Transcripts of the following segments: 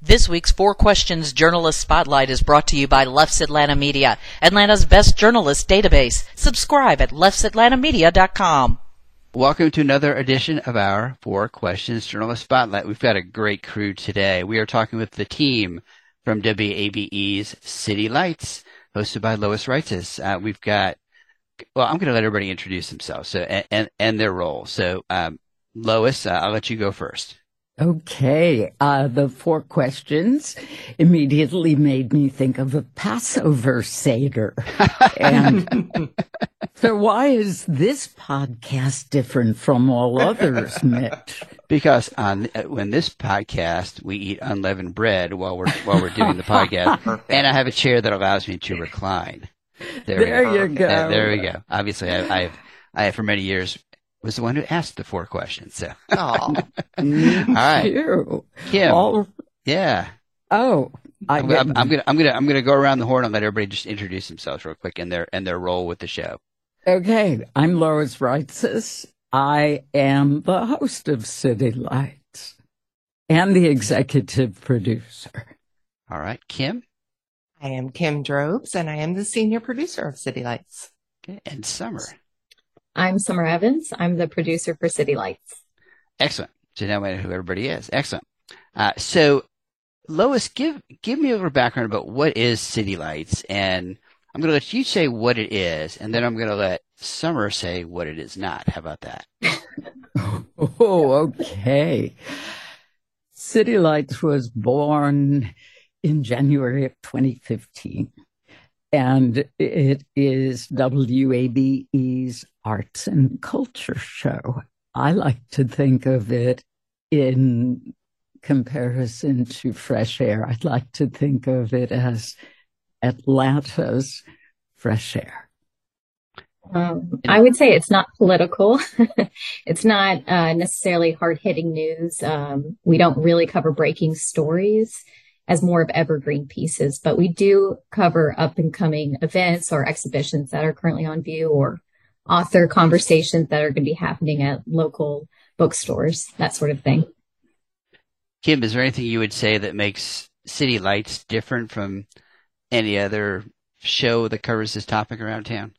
This week's Four Questions Journalist Spotlight is brought to you by Leff's Atlanta Media, Atlanta's best journalist database. Subscribe at leffsatlantamedia.com. Welcome to another edition of our Four Questions Journalist Spotlight. We've got a great crew today. We are talking with the team from WABE's City Lights, hosted by Lois Reitzes. Uh, we've got, well, I'm going to let everybody introduce themselves so, and, and, and their role. So, um, Lois, uh, I'll let you go first. Okay. Uh, the four questions immediately made me think of a Passover Seder. and so why is this podcast different from all others, Mitch? Because on when this podcast we eat unleavened bread while we're while we're doing the podcast, and I have a chair that allows me to recline. There, there you go. Uh, there we go. Obviously, I, I've I have for many years was the one who asked the four questions. So. all right, you. Kim. All... Yeah. Oh, I am I'm, I'm, gonna I'm gonna I'm gonna go around the horn and let everybody just introduce themselves real quick and their and their role with the show. Okay, I'm Lois Reitzes. I am the host of City Lights and the executive producer. All right, Kim. I am Kim Drobes, and I am the senior producer of City Lights. Okay, and Summer. I'm Summer Evans. I'm the producer for City Lights. Excellent. So now we know who everybody is. Excellent. Uh, so, Lois, give give me a little background about what is City Lights, and I'm going to let you say what it is, and then I'm going to let Summer say what it is not. How about that? oh, okay. City Lights was born in January of 2015 and it is WABE's arts and culture show. I like to think of it in comparison to fresh air. I'd like to think of it as Atlanta's fresh air. Um, I would say it's not political. it's not uh, necessarily hard hitting news. Um, we don't really cover breaking stories as more of evergreen pieces, but we do cover up and coming events or exhibitions that are currently on view or author conversations that are going to be happening at local bookstores, that sort of thing. Kim, is there anything you would say that makes City Lights different from any other show that covers this topic around town?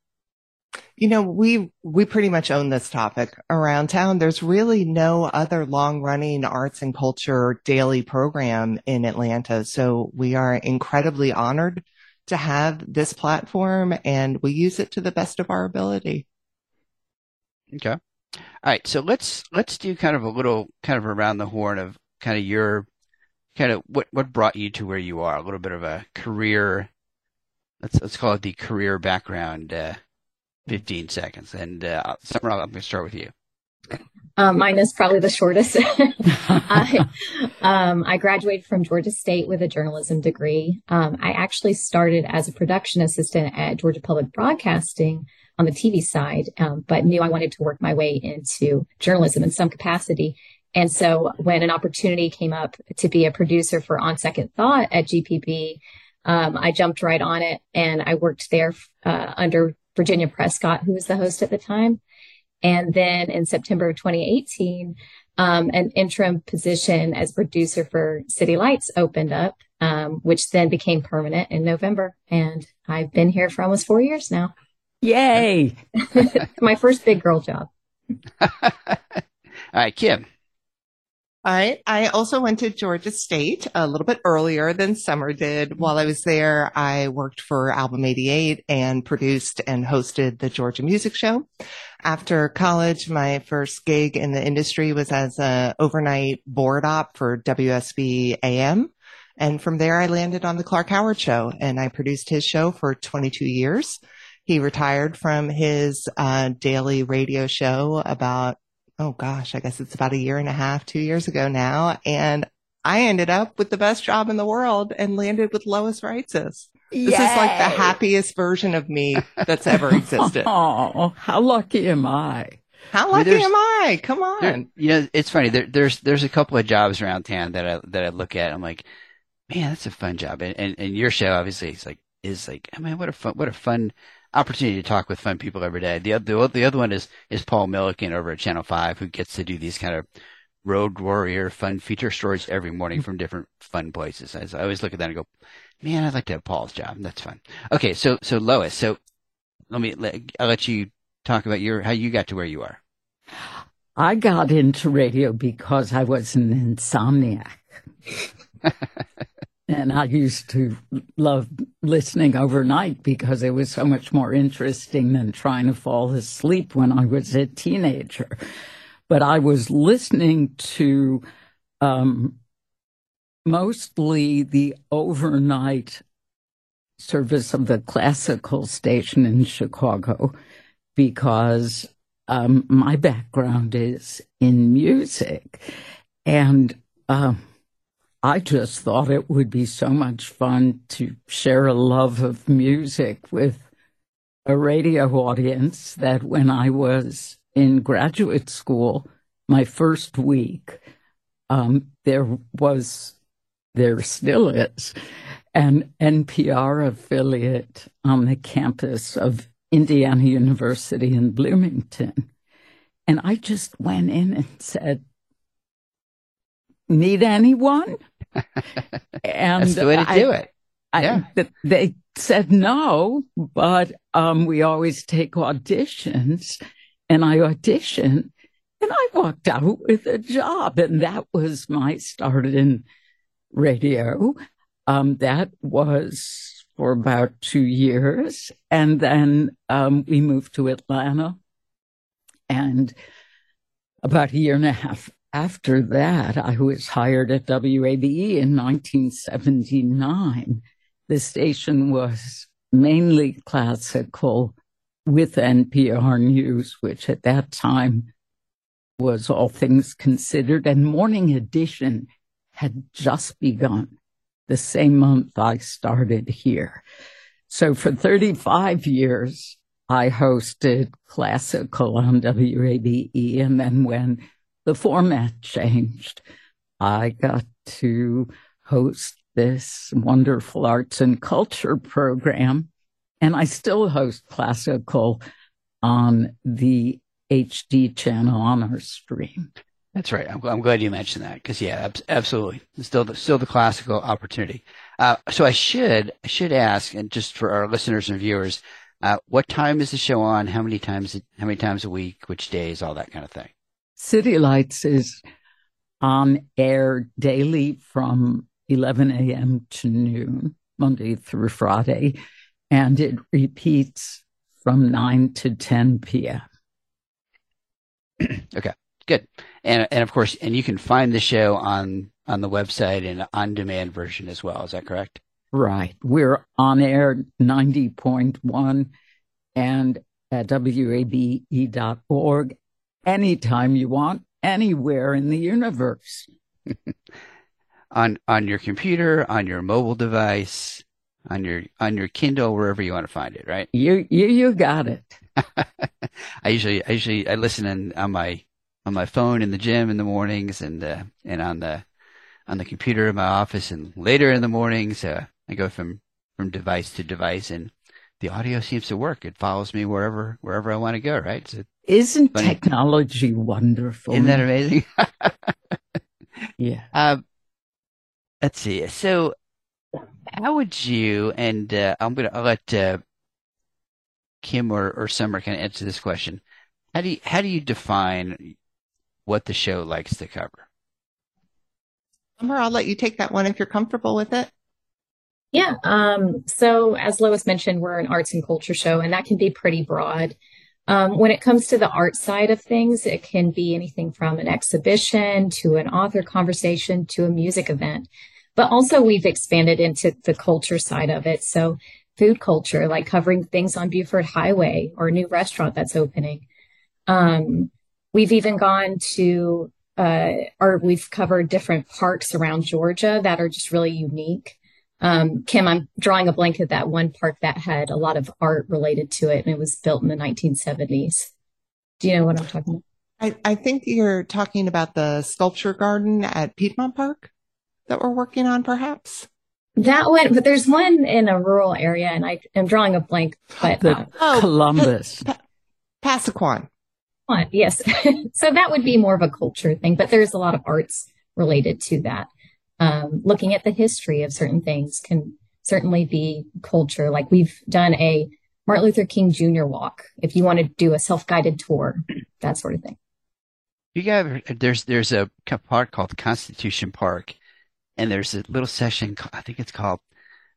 You know, we, we pretty much own this topic around town. There's really no other long running arts and culture daily program in Atlanta. So we are incredibly honored to have this platform and we use it to the best of our ability. Okay. All right. So let's, let's do kind of a little kind of around the horn of kind of your kind of what, what brought you to where you are, a little bit of a career. Let's, let's call it the career background, uh, 15 seconds. And uh, Summer, I'm going to start with you. Um, mine is probably the shortest. I, um, I, graduated from Georgia State with a journalism degree. Um, I actually started as a production assistant at Georgia Public Broadcasting on the TV side, um, but knew I wanted to work my way into journalism in some capacity. And so when an opportunity came up to be a producer for On Second Thought at GPB, um, I jumped right on it and I worked there uh, under Virginia Prescott, who was the host at the time. And then in September of 2018, um, an interim position as producer for City Lights opened up, um, which then became permanent in November. And I've been here for almost four years now. Yay! My first big girl job. All right, Kim. I, I also went to Georgia State a little bit earlier than Summer did. While I was there, I worked for Album 88 and produced and hosted the Georgia Music Show. After college, my first gig in the industry was as a overnight board op for WSB AM. And from there, I landed on the Clark Howard Show and I produced his show for 22 years. He retired from his uh, daily radio show about oh gosh, I guess it's about a year and a half, two years ago now. And I ended up with the best job in the world and landed with Lois Reitzes. This is like the happiest version of me that's ever existed. Oh, how lucky am I? How lucky am I? Come on. There, you know, it's funny. There, there's there's a couple of jobs around town that I that I look at. I'm like, man, that's a fun job. And and, and your show obviously is like is like, I mean, what a fun what a fun opportunity to talk with fun people every day. The other, the other one is, is Paul Milliken over at Channel 5 who gets to do these kind of road warrior fun feature stories every morning from different fun places. I always look at that and go, man, I'd like to have Paul's job. That's fun. Okay. So, so Lois, so let me, let, I'll let you talk about your, how you got to where you are. I got into radio because I was an insomniac. and I used to love listening overnight because it was so much more interesting than trying to fall asleep when I was a teenager. But I was listening to um, mostly the overnight service of the classical station in Chicago because um, my background is in music. And um, I just thought it would be so much fun to share a love of music with a radio audience that when I was in graduate school, my first week, um, there was, there still is, an NPR affiliate on the campus of Indiana University in Bloomington. And I just went in and said, Need anyone? and That's the way to I, do it. Yeah. I, they said no, but um, we always take auditions. And I auditioned and I walked out with a job. And that was my start in radio. Um, that was for about two years. And then um, we moved to Atlanta. And about a year and a half after that, I was hired at WABE in 1979. The station was mainly classical with NPR News, which at that time was all things considered, and Morning Edition had just begun the same month I started here. So for 35 years, I hosted classical on WABE. And then when the format changed, I got to host this wonderful arts and culture program. And I still host classical on the HD channel on our stream. That's right. I'm, I'm glad you mentioned that because yeah, ab- absolutely, still the, still the classical opportunity. Uh, so I should I should ask, and just for our listeners and viewers, uh, what time is the show on? How many times how many times a week? Which days? All that kind of thing. City Lights is on air daily from 11 a.m. to noon, Monday through Friday, and it repeats from 9 to 10 p.m. okay. Good. And and of course, and you can find the show on on the website in on demand version as well. Is that correct? Right. We're on air 90.1 and at wabe.org anytime you want, anywhere in the universe. on on your computer, on your mobile device, on your on your Kindle, wherever you want to find it, right? You you you got it. I usually I usually I listen in, on my on my phone in the gym in the mornings and uh, and on the on the computer in my office and later in the mornings uh, I go from from device to device and the audio seems to work. It follows me wherever wherever I want to go. Right? So Isn't funny. technology wonderful? Isn't that amazing? yeah. Um, let's see. So, how would you? And uh, I'm gonna I'll let uh, Kim or, or Summer kind of answer this question. How do you, how do you define what the show likes to cover. Summer, I'll let you take that one if you're comfortable with it. Yeah. Um, so as Lois mentioned, we're an arts and culture show, and that can be pretty broad. Um, when it comes to the art side of things, it can be anything from an exhibition to an author conversation to a music event. But also we've expanded into the culture side of it. So food culture, like covering things on Buford Highway or a new restaurant that's opening. Um, We've even gone to, uh, or we've covered different parks around Georgia that are just really unique. Um, Kim, I'm drawing a blank at that one park that had a lot of art related to it, and it was built in the 1970s. Do you know what I'm talking about? I, I think you're talking about the sculpture garden at Piedmont Park that we're working on, perhaps. That one, but there's one in a rural area, and I am drawing a blank. But the uh, Columbus, pa- pa- Pasaquan. Yes. so that would be more of a culture thing, but there's a lot of arts related to that. Um, looking at the history of certain things can certainly be culture. Like we've done a Martin Luther King Jr. walk. If you want to do a self-guided tour, that sort of thing. You got there's there's a park called Constitution Park, and there's a little session. I think it's called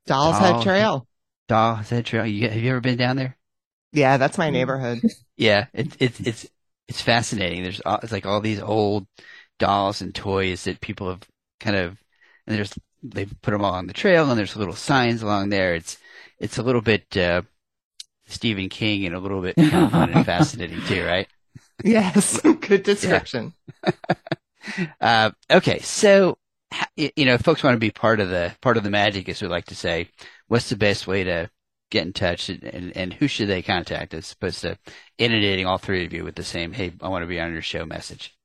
Doll's Head Trail. Doll's Head Trail. You, have you ever been down there? Yeah, that's my neighborhood. yeah, it's it's it's it's fascinating. There's it's like all these old dolls and toys that people have kind of, and there's they put them all on the trail, and there's little signs along there. It's it's a little bit uh, Stephen King and a little bit kind of fun and fascinating too, right? Yes, good description. uh, okay, so you know, if folks want to be part of the part of the magic, as we like to say, what's the best way to get in touch, and, and, and who should they contact as opposed to inundating all three of you with the same "Hey, I want to be on your show" message?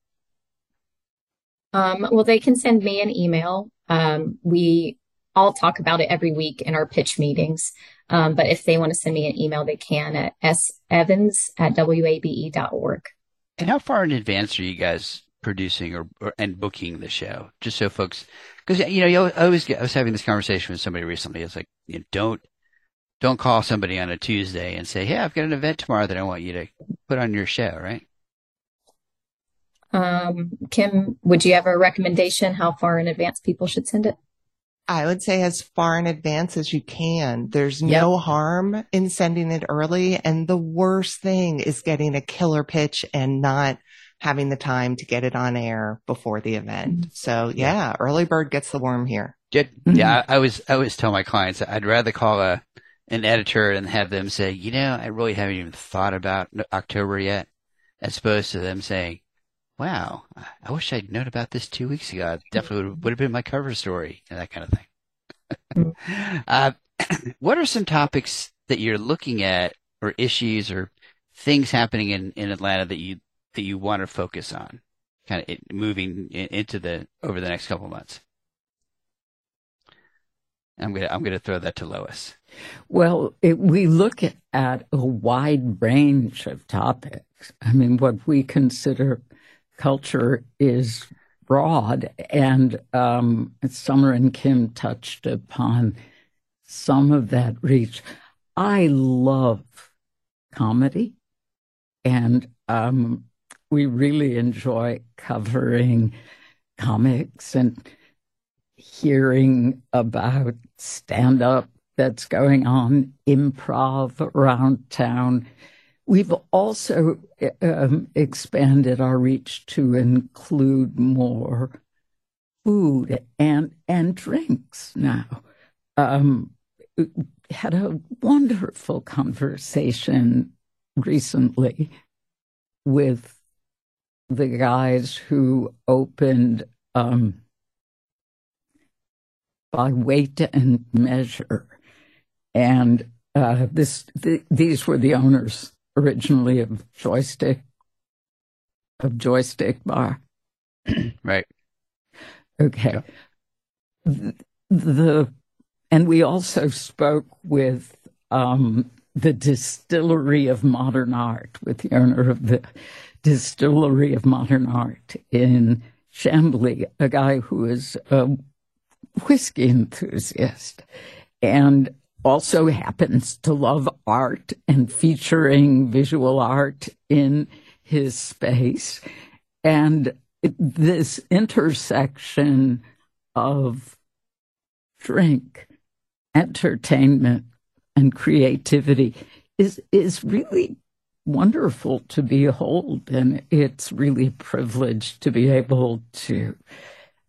Um, well, they can send me an email. Um, we all talk about it every week in our pitch meetings. Um, but if they want to send me an email, they can at sevans at wabe.org. And how far in advance are you guys producing or, or and booking the show? Just so folks, because you know, you always get. I was having this conversation with somebody recently. It's like, you know, don't don't call somebody on a Tuesday and say, "Hey, I've got an event tomorrow that I want you to put on your show," right? Um, Kim, would you have a recommendation how far in advance people should send it? I would say as far in advance as you can. There's yep. no harm in sending it early. And the worst thing is getting a killer pitch and not having the time to get it on air before the event. Mm-hmm. So yeah, early bird gets the worm here. Get, yeah, I, I was, I always tell my clients I'd rather call a, an editor and have them say, you know, I really haven't even thought about October yet, as opposed to them saying, wow, I wish I'd known about this two weeks ago. It definitely would, would have been my cover story and that kind of thing. uh, what are some topics that you're looking at or issues or things happening in, in Atlanta that you, that you want to focus on kind of moving into the, over the next couple months? I'm gonna I'm gonna throw that to Lois. Well, it, we look at a wide range of topics. I mean, what we consider culture is broad, and um, Summer and Kim touched upon some of that reach. I love comedy, and um, we really enjoy covering comics and hearing about stand up that's going on, improv around town. We've also um, expanded our reach to include more food and and drinks now. Um, had a wonderful conversation recently with the guys who opened um, by weight and measure, and uh, this th- these were the owners originally of joystick of joystick bar. right. Okay. Yeah. The, and we also spoke with um, the distillery of modern art with the owner of the distillery of modern art in Chamblee, a guy who is a whiskey enthusiast. And also happens to love art and featuring visual art in his space. And this intersection of drink, entertainment, and creativity is, is really wonderful to behold. And it's really a privilege to be able to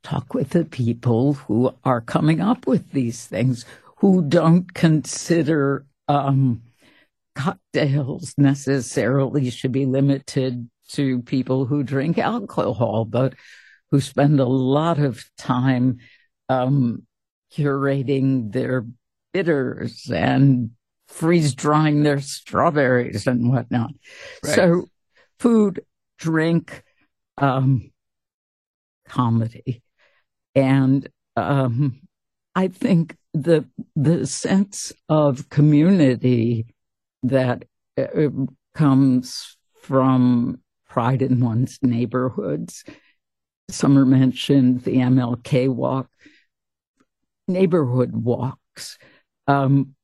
talk with the people who are coming up with these things, who don't consider um, cocktails necessarily should be limited to people who drink alcohol, but who spend a lot of time um, curating their bitters and freeze drying their strawberries and whatnot. Right. So, food, drink, um, comedy, and um, I think the the sense of community that uh, comes from pride in one's neighborhoods. Summer mentioned the MLK walk, neighborhood walks. Um,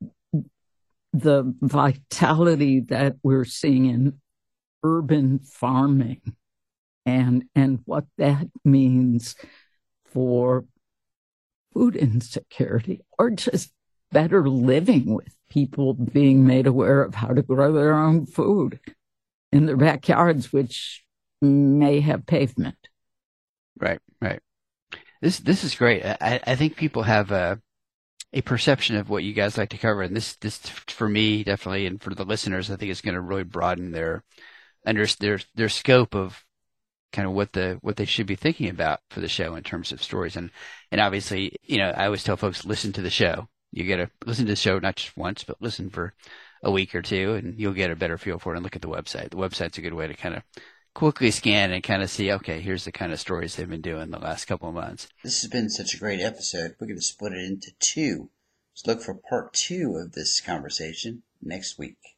the vitality that we're seeing in urban farming and and what that means for food insecurity or just better living with people being made aware of how to grow their own food in their backyards, which may have pavement. Right, right. This this is great. I, I think people have a a perception of what you guys like to cover, and this this for me definitely, and for the listeners, I think it's going to really broaden their under their their scope of kind of what the what they should be thinking about for the show in terms of stories. And and obviously you know I always tell folks listen to the show. You get to listen to the show not just once but listen for a week or two and you'll get a better feel for it. And look at the website. The website's a good way to kind of quickly scan and kind of see okay here's the kind of stories they've been doing the last couple of months. This has been such a great episode. We're going to split it into two. So look for part two of this conversation next week